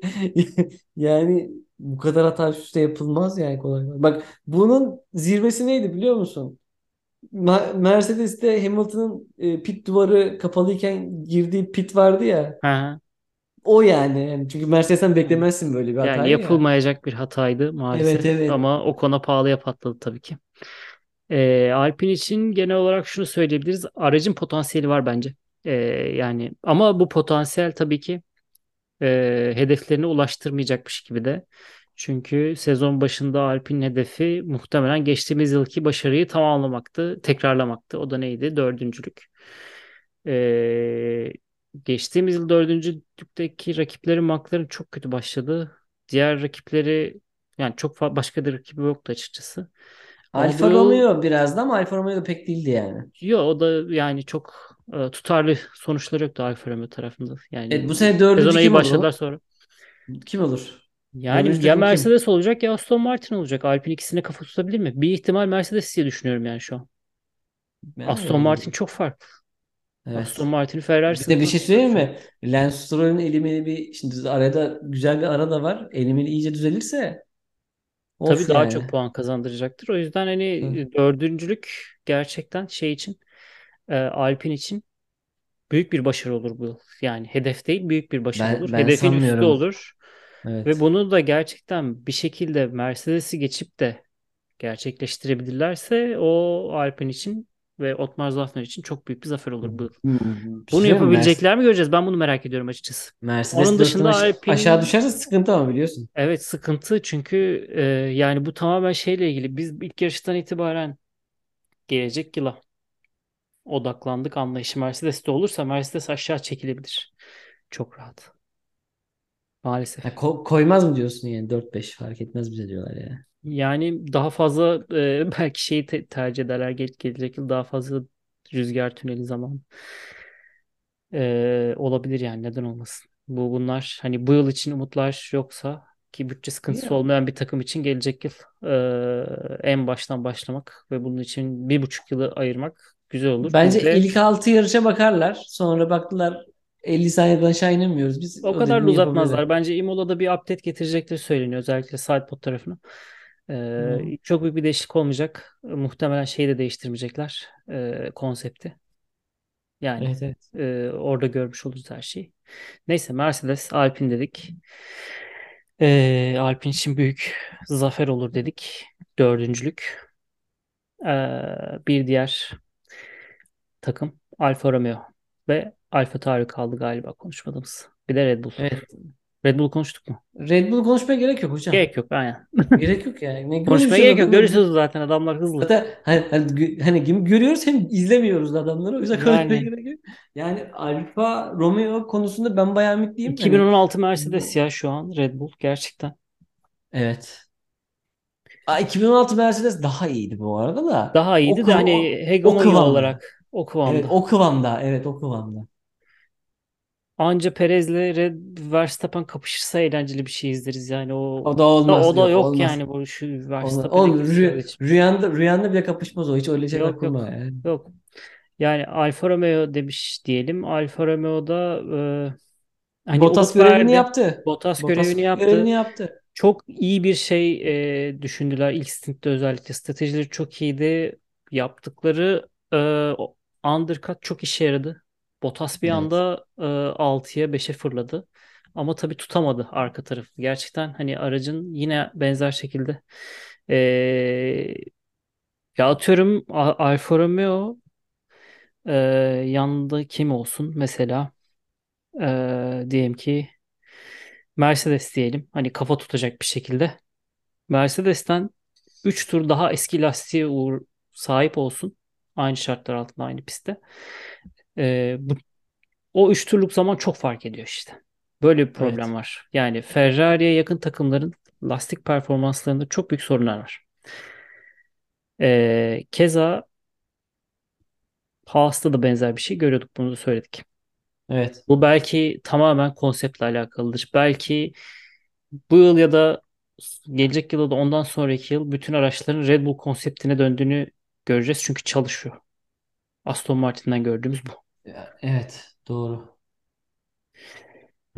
(laughs) yani bu kadar hata üst üste yapılmaz yani kolay kolay. Bak bunun zirvesi neydi biliyor musun? Ma- Mercedes'te Hamilton'ın e, pit duvarı kapalıyken girdiği pit vardı ya. Ha, O yani. Yani çünkü Mercedes'ten beklemezsin böyle bir Yani hatayı ya. yapılmayacak bir hataydı Evet maalesef evet. ama o konu pahalıya patladı tabii ki. Ee, Alpine için genel olarak şunu söyleyebiliriz. Aracın potansiyeli var bence. Ee, yani ama bu potansiyel tabii ki e, hedeflerine ulaştırmayacakmış gibi de. Çünkü sezon başında Alpine'in hedefi muhtemelen geçtiğimiz yılki başarıyı tamamlamaktı, tekrarlamaktı. O da neydi? Dördüncülük. E, geçtiğimiz yıl dördüncülükteki rakipleri McLaren çok kötü başladı. Diğer rakipleri yani çok başka bir rakibi yoktu açıkçası. Alfa Romeo biraz da ama Alfa Romeo da pek değildi yani. yok o da yani çok e, tutarlı sonuçlar yoktu Alfa Romeo tarafında. Evet Yani bu sene dördüncü iyi kim başladılar olur? sonra. Kim olur? Yani Dördüncü ya takım kim? Mercedes olacak ya Aston Martin olacak. Alpine ikisine kafa tutabilir mi? Bir ihtimal Mercedes diye düşünüyorum yani şu an. Aston Yani Martin çok farklı. Aston evet. Martin'i Ferrari Bir de bir şey söyleyeyim mi? Lance Stroll'ün elimini bir şimdi arada güzel bir ara da var. Elimini iyice düzelirse Tabii of daha çok yani. puan kazandıracaktır. O yüzden hani Hı. dördüncülük gerçekten şey için e, Alpine için büyük bir başarı olur bu. Yani hedef değil büyük bir başarı olur. Ben ben Hedefin üstü sanmıyorum. olur. Ve Evet. bunu da gerçekten bir şekilde Mercedes'i geçip de gerçekleştirebilirlerse o Alpine için ve Otmar Zafner için çok büyük bir zafer olur bu. Hmm, Bir şey Bunu söyleyeyim mi? Mer- yapabilecekler mi göreceğiz. Ben bunu merak ediyorum açıkçası. Mercedes Onun dışında aş- aşağı Alpine düşerse sıkıntı ama biliyorsun. evet sıkıntı çünkü e, yani bu tamamen şeyle ilgili. Biz ilk yarıştan itibaren gelecek yıla odaklandık anlayışı Mercedes'te olursa Mercedes aşağı çekilebilir. Çok rahat. Ha, Maalesef. ko- koymaz mı diyorsun yani dört beş fark etmez bize diyorlar ya. Yani daha fazla e, (laughs) belki şeyi te- tercih ederler gel gelecek yıl daha fazla rüzgar tüneli zaman e, olabilir yani neden olmasın. Bu bunlar hani bu yıl için umutlar yoksa ki bütçe sıkıntısı Ya, olmayan bir takım için gelecek yıl e, en baştan başlamak ve bunun için bir buçuk yılı ayırmak Güzel olur. Bence de ilk 6 yarışa bakarlar. Sonra baktılar 50 saniyeden aşağı inemiyoruz. Biz o kadar da ödevini yapabilirler. uzatmazlar. Bence Imola'da bir update getirecekleri söyleniyor. Özellikle sidepod tarafına. Ee, Hı. çok büyük bir değişiklik olmayacak. Muhtemelen şeyi de değiştirmeyecekler. ee, konsepti. Yani Evet evet. ee, orada görmüş oluruz her şeyi. Neyse Mercedes, Alpine dedik. Ee, Alpine için büyük zafer olur dedik. Dördüncülük. Ee, bir diğer takım Alfa Romeo ve Alfa Tauri kaldı galiba konuşmadığımız. Bir de Red Bull. Evet. Red Bull konuştuk mu? Red Bull konuşmaya gerek yok hocam. Gerek yok aynen. (laughs) Gerek yok yani. Ne Konuşmaya gerek yok. Görüyorsunuz zaten adamlar hızlı. Zaten hani, hani, hani görüyoruz hem izlemiyoruz da adamları. O yüzden konuşmaya Yani gerek yok. Yani Alfa Romeo konusunda ben bayağı ümitliyim. Hani 2016 Mercedes bu ya şu an Red Bull gerçekten. evet. Aa, 2016 Mercedes daha iyiydi bu arada da. Daha O, iyiydi de kıv hani o, o hegemonya olarak o Evet kıvamda. o kıvamda. Evet o kıvamda. Anca Perez'le Red Verstappen kapışırsa eğlenceli bir şey izleriz yani o O da olmaz. o da Yok yok olmaz. yani bu şu Olmaz. Verstappen'e Oğlum rü- rüyanda, rüyanda bile kapışmaz o. Hiç öyle şeyler Yok kurma yok. yani. Yok. Yani Alfa Romeo demiş diyelim. Alfa Romeo'da e, hani Bottas görevini verdi. yaptı. Bottas görevini Bottas görevini yaptı. yaptı. Çok iyi bir şey e, düşündüler. İlk stintte özellikle stratejileri çok iyiydi. Yaptıkları e, undercut çok işe yaradı. Bottas bir Evet. anda e, 6'ya 5'e fırladı. Ama tabii tutamadı arka tarafı. Gerçekten hani aracın yine benzer şekilde e, ya atıyorum Alfa Romeo e, yanında kim olsun mesela e, diyelim ki Mercedes diyelim. Hani kafa tutacak bir şekilde. Mercedes'ten 3 tur daha eski lastiğe uğur, sahip olsun. Aynı şartlar altında aynı pistte. Ee, bu, o 3 turluk zaman çok fark ediyor işte. Böyle bir problem Evet. var. Yani Ferrari'ye yakın takımların lastik performanslarında çok büyük sorunlar var. Ee, keza Haas'ta da benzer bir şey görüyorduk. Bunu da söyledik. Evet. Bu belki tamamen konseptle alakalıdır. Belki bu yıl ya da gelecek yıl da ondan sonraki yıl bütün araçların Red Bull konseptine döndüğünü göreceğiz. Çünkü çalışıyor. Aston Martin'den gördüğümüz bu. Evet. Doğru.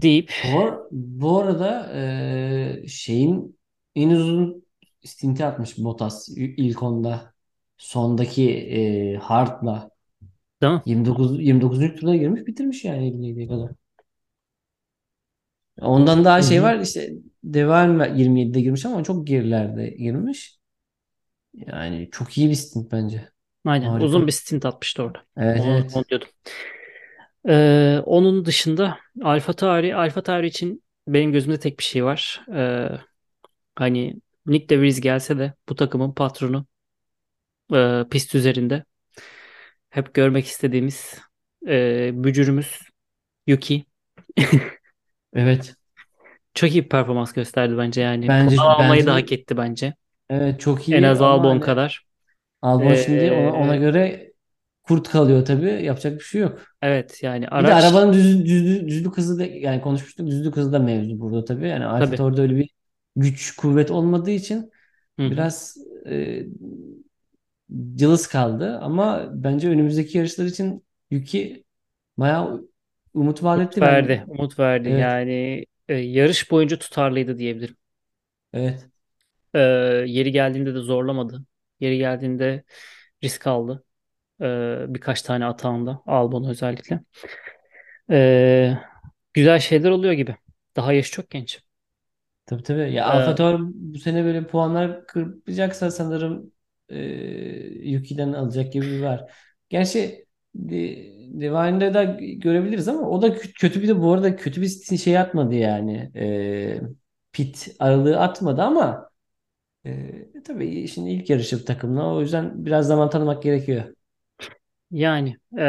Deyip Bu, bu arada e, şeyin en uzun stinti atmış Bottas ilk onda. Sondaki e, Hard'la değil mi? 29 29. turda girmiş bitirmiş yani 57'ye kadar. Ondan daha şey var işte Devam 27'de girmiş ama çok gerilerde girmiş. Yani çok iyi bir stint bence. Aynen. Uzun bir Harika. stint atmıştı orada. Evet Onu, onu diyordum. Ee, onun dışında AlphaTauri, AlphaTauri için benim gözümde tek bir şey var. Ee, hani Nick de Vries gelse de bu takımın patronu e, pist üzerinde hep görmek istediğimiz e, bücürümüz Yuki. (laughs) Evet. Çok iyi bir performans gösterdi bence yani. Bence Puan almayı bence da hak etti bence. evet çok En iyi az ama Albon hani kadar. Albon şimdi ona ona Ee, göre kurt kalıyor tabii. Yapacak bir şey yok. evet yani Bir de araç arabanın düz, düz, düzlük hızı da yani konuşmuştuk düzlük hızı da mevzu burada tabii. Yani tabii. Tauri'de öyle bir güç kuvvet olmadığı için Hı hı. biraz e, cılız kaldı ama bence önümüzdeki yarışlar için Yuki bayağı umut vaat Umut etti ben. verdi. Umut verdi. Evet. Yani e, yarış boyunca tutarlıydı diyebilirim. Evet. E, yeri geldiğinde de zorlamadı. Yeri geldiğinde risk aldı. Birkaç tane atağında. Albon özellikle. Güzel şeyler oluyor gibi. Daha yaşı çok genç. Tabii tabii. Ya Alfa Tauri bu sene böyle puanlar kırpacaksa sanırım e, Yuki'den alacak gibi var. Gerçi de, Divine'de da görebiliriz ama o da kö- kötü bir de bu arada kötü bir şey atmadı yani. E, pit aralığı atmadı ama e, tabii şimdi ilk yarışı bu takımla o yüzden biraz zaman tanımak gerekiyor. yani e,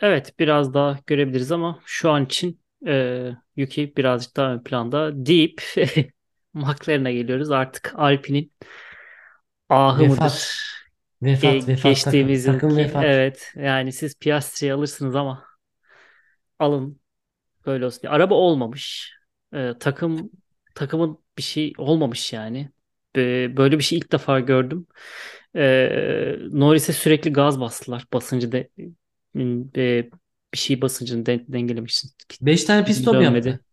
evet biraz daha görebiliriz ama şu an için e, Yuki birazcık daha ön planda deyip (laughs) McLaren'a geliyoruz. Artık Alpine'in ahı Vefat. mıdır? Vefat. Ge- Vefat takım. geçtiğimiz Takım yılki vefat. evet yani siz Piastri'yi alırsınız ama alın böyle olsun diye. Araba olmamış. Ee, takım takımın bir şey olmamış yani. Böyle bir şey ilk defa gördüm. Ee, Norris'e sürekli gaz bastılar. Basıncı de, e, bir şey basıncını de, dengelemek için. Beş tane pit Düzgün stop dönmedi. yaptı.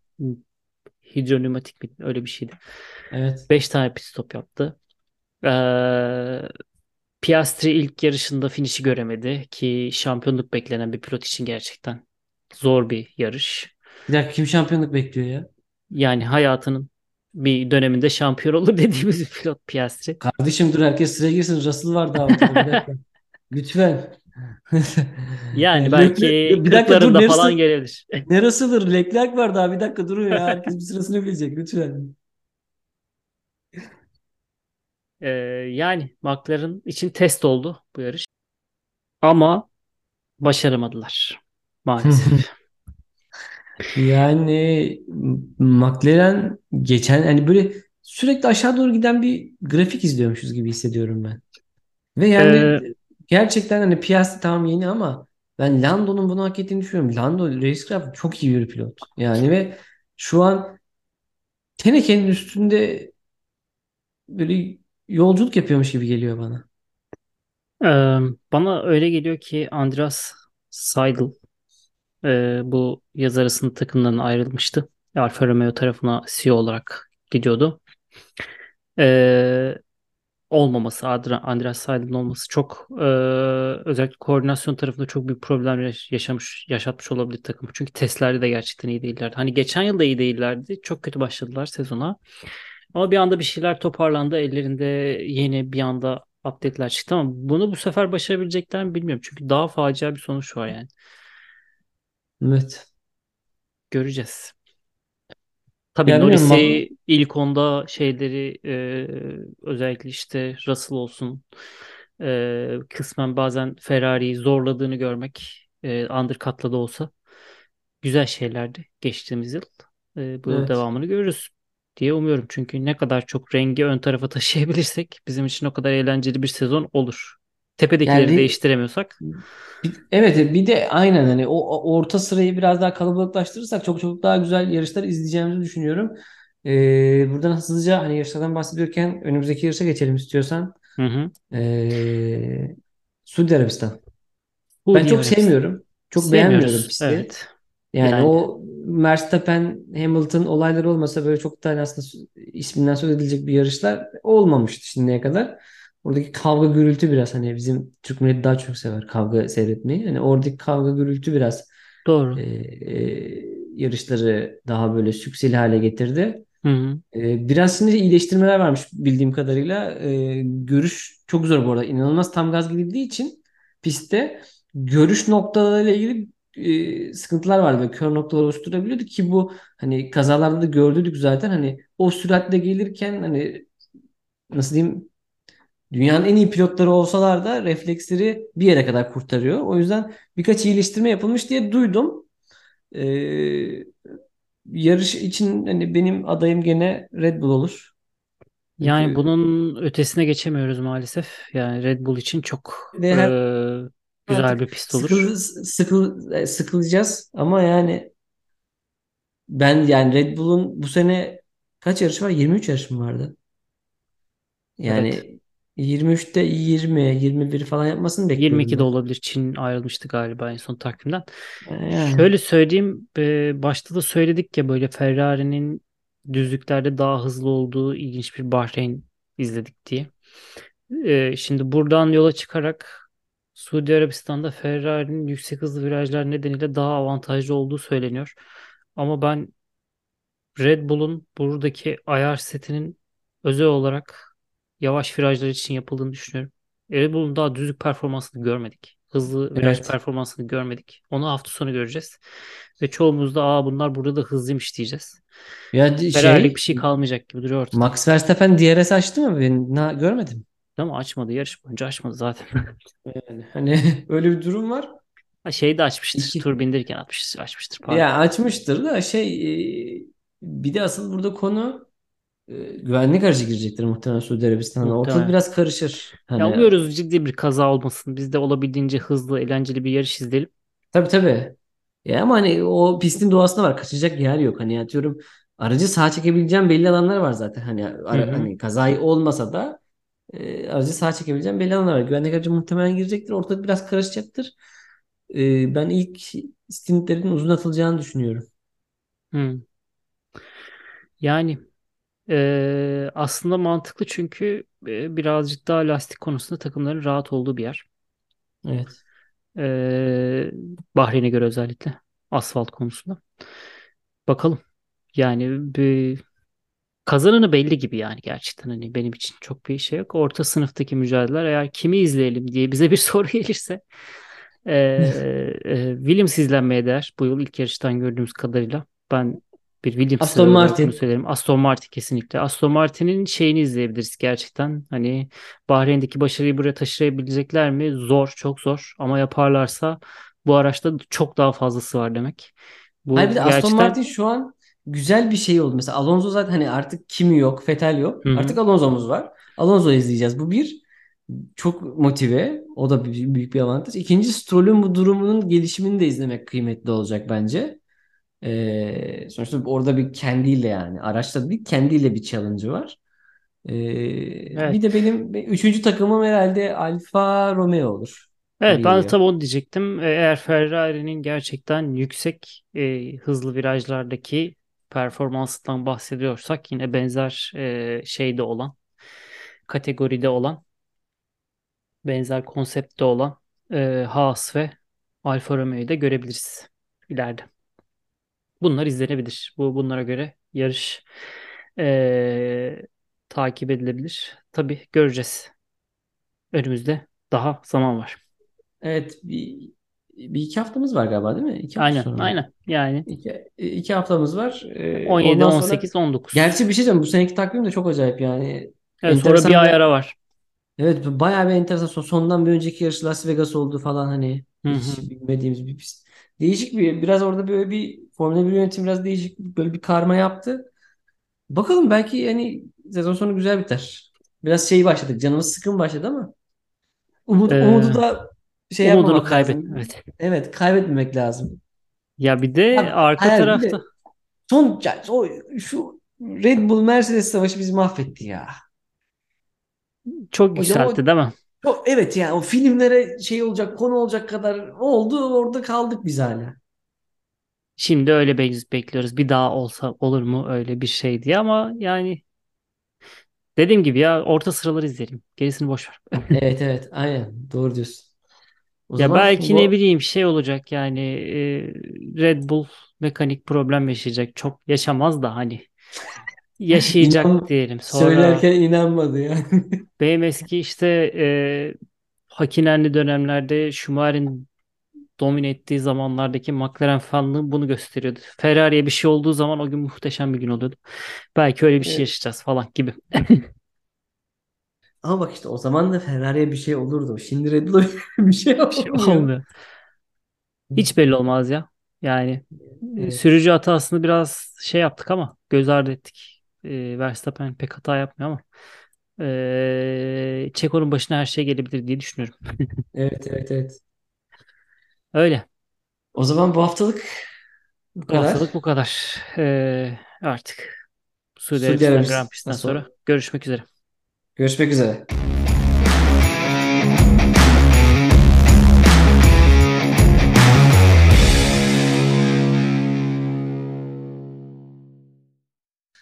Hidroneumatik mi? Öyle bir şeydi. Evet. 5 tane pit stop yaptı. Ee, Piastri ilk yarışında finişi göremedi ki şampiyonluk beklenen bir pilot için gerçekten zor bir yarış. Bir dakika kim şampiyonluk bekliyor ya? Yani hayatının bir döneminde şampiyon olur (laughs) dediğimiz bir pilot Piastri. Kardeşim dur herkes sıraya girsin. Russell var daha ortada. Lütfen. Yani (laughs) belki bir dakika dur neresi, falan gelebilir. ne Russell'ır? Leclerc var daha bir dakika durun ya. Herkes bir sırasını bilecek lütfen. (laughs) Ee, yani McLaren için test oldu bu yarış. Ama başaramadılar maalesef. Yani McLaren geçen hani böyle sürekli aşağı doğru giden bir grafik izliyormuşuz gibi hissediyorum ben. Ve yani Ee, gerçekten hani Piastri tamam yeni ama ben Lando'nun bunu hak ettiğini düşünüyorum. Lando Racecraft çok iyi bir pilot. Yani ve şu an tenekenin üstünde böyle yolculuk yapıyormuş gibi geliyor bana. e, bana öyle geliyor ki Andreas Seidl e, bu yaz arasında takımdan ayrılmıştı. Alfa Romeo tarafına CEO olarak gidiyordu. E, olmaması, Andreas Seidl'in olması çok e, özellikle koordinasyon tarafında çok büyük problem yaş- yaşamış, yaşatmış olabilir takım. Çünkü testlerde de gerçekten iyi değillerdi. Hani geçen yıl da iyi değillerdi. Çok kötü başladılar sezona. Ama bir anda bir şeyler toparlandı. Ellerinde yeni bir anda update'ler çıktı ama bunu bu sefer başarabilecekler mi bilmiyorum. Çünkü daha facia bir sonuç var yani. Evet. Göreceğiz. Tabii Ya bilmiyorum Norris'i ilk onda şeyleri e, özellikle işte Russell olsun e, kısmen bazen Ferrari'yi zorladığını görmek e, undercut'la da olsa güzel şeylerdi geçtiğimiz yıl. E, bu yıl evet. devamını görürüz diye umuyorum. Çünkü ne kadar çok rengi ön tarafa (laughs) taşıyabilirsek bizim için o kadar eğlenceli bir sezon olur. Yani Tepedekileri re- değiştiremiyorsak. Evet bir de aynen hani o, orta sırayı biraz daha kalabalıklaştırırsak çok çok daha güzel yarışlar izleyeceğimizi düşünüyorum. Ee, buradan hızlıca hani yarışlardan bahsediyorken önümüzdeki yarışa geçelim istiyorsan. Hı hı. Ee, Suudi Arabistan. Ben Suudi çok Arabistan. sevmiyorum. Çok beğenmiyorum pisti. Evet. Yani Yani o Verstappen Hamilton olayları olmasa böyle çok da hani aslında isminden söz edilecek bir yarışlar olmamıştı şimdiye kadar. Oradaki kavga gürültü biraz hani bizim Türk milleti daha çok sever kavga seyretmeyi. Hani oradaki kavga gürültü biraz e, doğru. e, yarışları daha böyle sükseli hale getirdi. Hı hı. E, biraz şimdi iyileştirmeler varmış bildiğim kadarıyla. E, görüş çok zor bu arada. İnanılmaz tam gaz gidildiği için pistte görüş noktalarıyla ilgili e, sıkıntılar vardı. Böyle kör noktalar oluşturabiliyordu ki bu hani kazalarda da gördük zaten. Hani o süratle gelirken hani nasıl diyeyim dünyanın en iyi pilotları olsalar da refleksleri bir yere kadar kurtarıyor. O yüzden birkaç iyileştirme yapılmış diye duydum. Ee, yarış için hani benim adayım gene Red Bull olur. Yani Çünkü bunun ötesine geçemiyoruz maalesef. Yani Red Bull için çok ve e, her güzel artık bir pist olur. sıkıl, sıkıl, e, sıkılacağız ama yani ben yani Red Bull'un bu sene kaç yarışı var? 23 yarış mı vardı? Evet. Yani 23'te 20, 21 falan yapmasını bekliyorum 22'de ben. olabilir. Çin ayrılmıştı galiba en son takvimden. Yani Şöyle söyleyeyim. e, başta da söyledik ya böyle Ferrari'nin düzlüklerde daha hızlı olduğu ilginç bir Bahreyn izledik diye. E, şimdi buradan yola çıkarak Suudi Arabistan'da Ferrari'nin yüksek hızlı virajlar nedeniyle daha avantajlı olduğu söyleniyor. Ama ben Red Bull'un buradaki ayar setinin özel olarak yavaş virajlar için yapıldığını düşünüyorum. Red Bull'un daha düzlük performansını görmedik. Hızlı viraj evet. performansını görmedik. Onu hafta sonu göreceğiz. Ve çoğumuz da Aa, bunlar burada da hızlıymış diyeceğiz. Ya Ferrari'lik bir şey şey kalmayacak gibi duruyor ortada. Max Verstappen DRS açtı mı? Ben na- görmedim. Mi? Açmadı. Yarış boyunca açmadı zaten. (laughs) Yani hani (laughs) öyle bir durum var. Ha, Şeyi de açmıştır. İki. Tur bindirirken atmıştır, açmıştır pardon. Ya açmıştır da şey e, bir de asıl burada konu güvenlik aracı girecektir muhtemelen Suudi Arabistan'a. Ortalık Muhtemelen. biraz karışır. Ya Hani umuyoruz ciddi bir kaza olmasın. Biz de olabildiğince hızlı, eğlenceli bir yarış izleyelim. tabii tabii. Ya ama hani o pistin doğasında var. Kaçacak yer yok. Hani atıyorum aracı sağa çekebileceğim belli alanlar var zaten. Hani Hı ara, hı. hani kazayı olmasa da e, aracı sağa çekebileceğim belli alanlar var. Güvenlik aracı muhtemelen girecektir. Ortalık biraz karışacaktır. E, ben ilk stintlerin uzun atılacağını düşünüyorum. Hmm. Yani e, aslında mantıklı çünkü e, birazcık daha lastik konusunda takımların rahat olduğu bir yer. Evet. E, Bahreyn'e göre özellikle asfalt konusunda. Bakalım. Yani bir kazananı belli gibi yani gerçekten hani benim için çok bir şey yok. Orta sınıftaki mücadeleler eğer kimi izleyelim diye bize bir (laughs) soru gelirse e, e, Williams izlenmeye değer. Bu yıl ilk yarıştan gördüğümüz kadarıyla. Ben bir Williams Aston Martin. söylerim. Aston Martin kesinlikle. Aston Martin'in şeyini izleyebiliriz gerçekten. Hani Bahreyn'deki başarıyı buraya taşıyabilecekler mi? Zor, çok zor. Ama yaparlarsa bu araçta çok daha fazlası var demek. Hayır Bu Aston gerçekten Martin şu an güzel bir şey oldu. Mesela Alonso zaten hani artık kimi yok, Vettel yok. hı hı. Artık Alonso'muz var. Alonso izleyeceğiz. Bu bir çok motive. O da büyük bir avantaj. İkinci Stroll'ün bu durumunun gelişimini de izlemek kıymetli olacak bence. Ee, sonuçta orada bir kendiyle yani araçta değil kendiyle bir challenge'ı var. Ee, Evet. bir de benim üçüncü takımım herhalde Alfa Romeo olur Evet ben de tabii onu diyecektim. E, Eğer Ferrari'nin gerçekten yüksek e, hızlı virajlardaki performansından bahsediyorsak yine benzer e, şeyde olan, kategoride olan, benzer konseptte olan e, Haas ve Alfa Romeo'yu da görebiliriz ileride. Bunlar izlenebilir. Bu bunlara göre yarış e, takip edilebilir. Tabii göreceğiz. Önümüzde daha zaman var. Evet bir, bir iki haftamız var galiba değil mi? İki Aynen, sonra aynen. Yani İki, iki haftamız var. Ee, 17, ondan sonra 18, 19. gerçi bir şey diyeceğim. Bu seneki takvim de çok acayip yani. Evet, sonra bir ay ara var. Evet bayağı bir enteresan. Son- Sondan bir önceki yarış Las Vegas oldu falan hani Hı hiç hı. bilmediğimiz bir pist. Değişik bir biraz orada böyle bir Formula 1 yönetimi biraz değişik böyle bir karma yaptı. Bakalım belki yani sezon sonu güzel biter. Biraz şey başladık. Canımız sıkın başladı ama umut, umudu Ee, da şey umudunu yapmamak kaybet. lazım. Evet. Evet, kaybetmemek lazım. Ya bir de Abi, arka hayal bir tarafta de son ya, o, şu Red Bull Mercedes savaşı bizi mahvetti ya. Çok yükseltti değil mi? çok evet ya o filmlere şey olacak konu olacak kadar oldu orada kaldık biz hala. Şimdi öyle be- bekliyoruz. Bir daha olsa olur mu öyle bir şey diye ama yani dediğim gibi ya orta sıraları izleyelim. Gerisini boş ver. (laughs) Evet evet aynen doğru diyorsun. O Ya belki ne bu bileyim şey olacak yani e, Red Bull mekanik problem yaşayacak. Çok yaşamaz da hani yaşayacak inan diyelim. Sonra söylerken inanmadı ya. (laughs) benim eski işte e, Hakinenli dönemlerde Schumacher'in domine ettiği zamanlardaki McLaren fanlığı bunu gösteriyordu. Ferrari'ye bir şey olduğu zaman o gün muhteşem bir gün oluyordu. Belki öyle bir şey Evet. yaşayacağız falan gibi. (laughs) Ama bak işte o zaman da Ferrari'ye bir şey olurdu. Şimdi Red Bull'a (laughs) bir şey Bir şey olmuyor. olmuyor. Hiç belli olmaz ya. Yani Evet. sürücü hatasını biraz şey yaptık ama göz ardı ettik. E, Verstappen pek hata yapmıyor ama e, Checo'nun başına her şey gelebilir diye düşünüyorum. (laughs) Evet evet evet. Öyle. O zaman bu haftalık bu Bu haftalık kadar. bu kadar. E, artık Suudi Arabistan Grand sonra sonra görüşmek üzere. görüşmek üzere.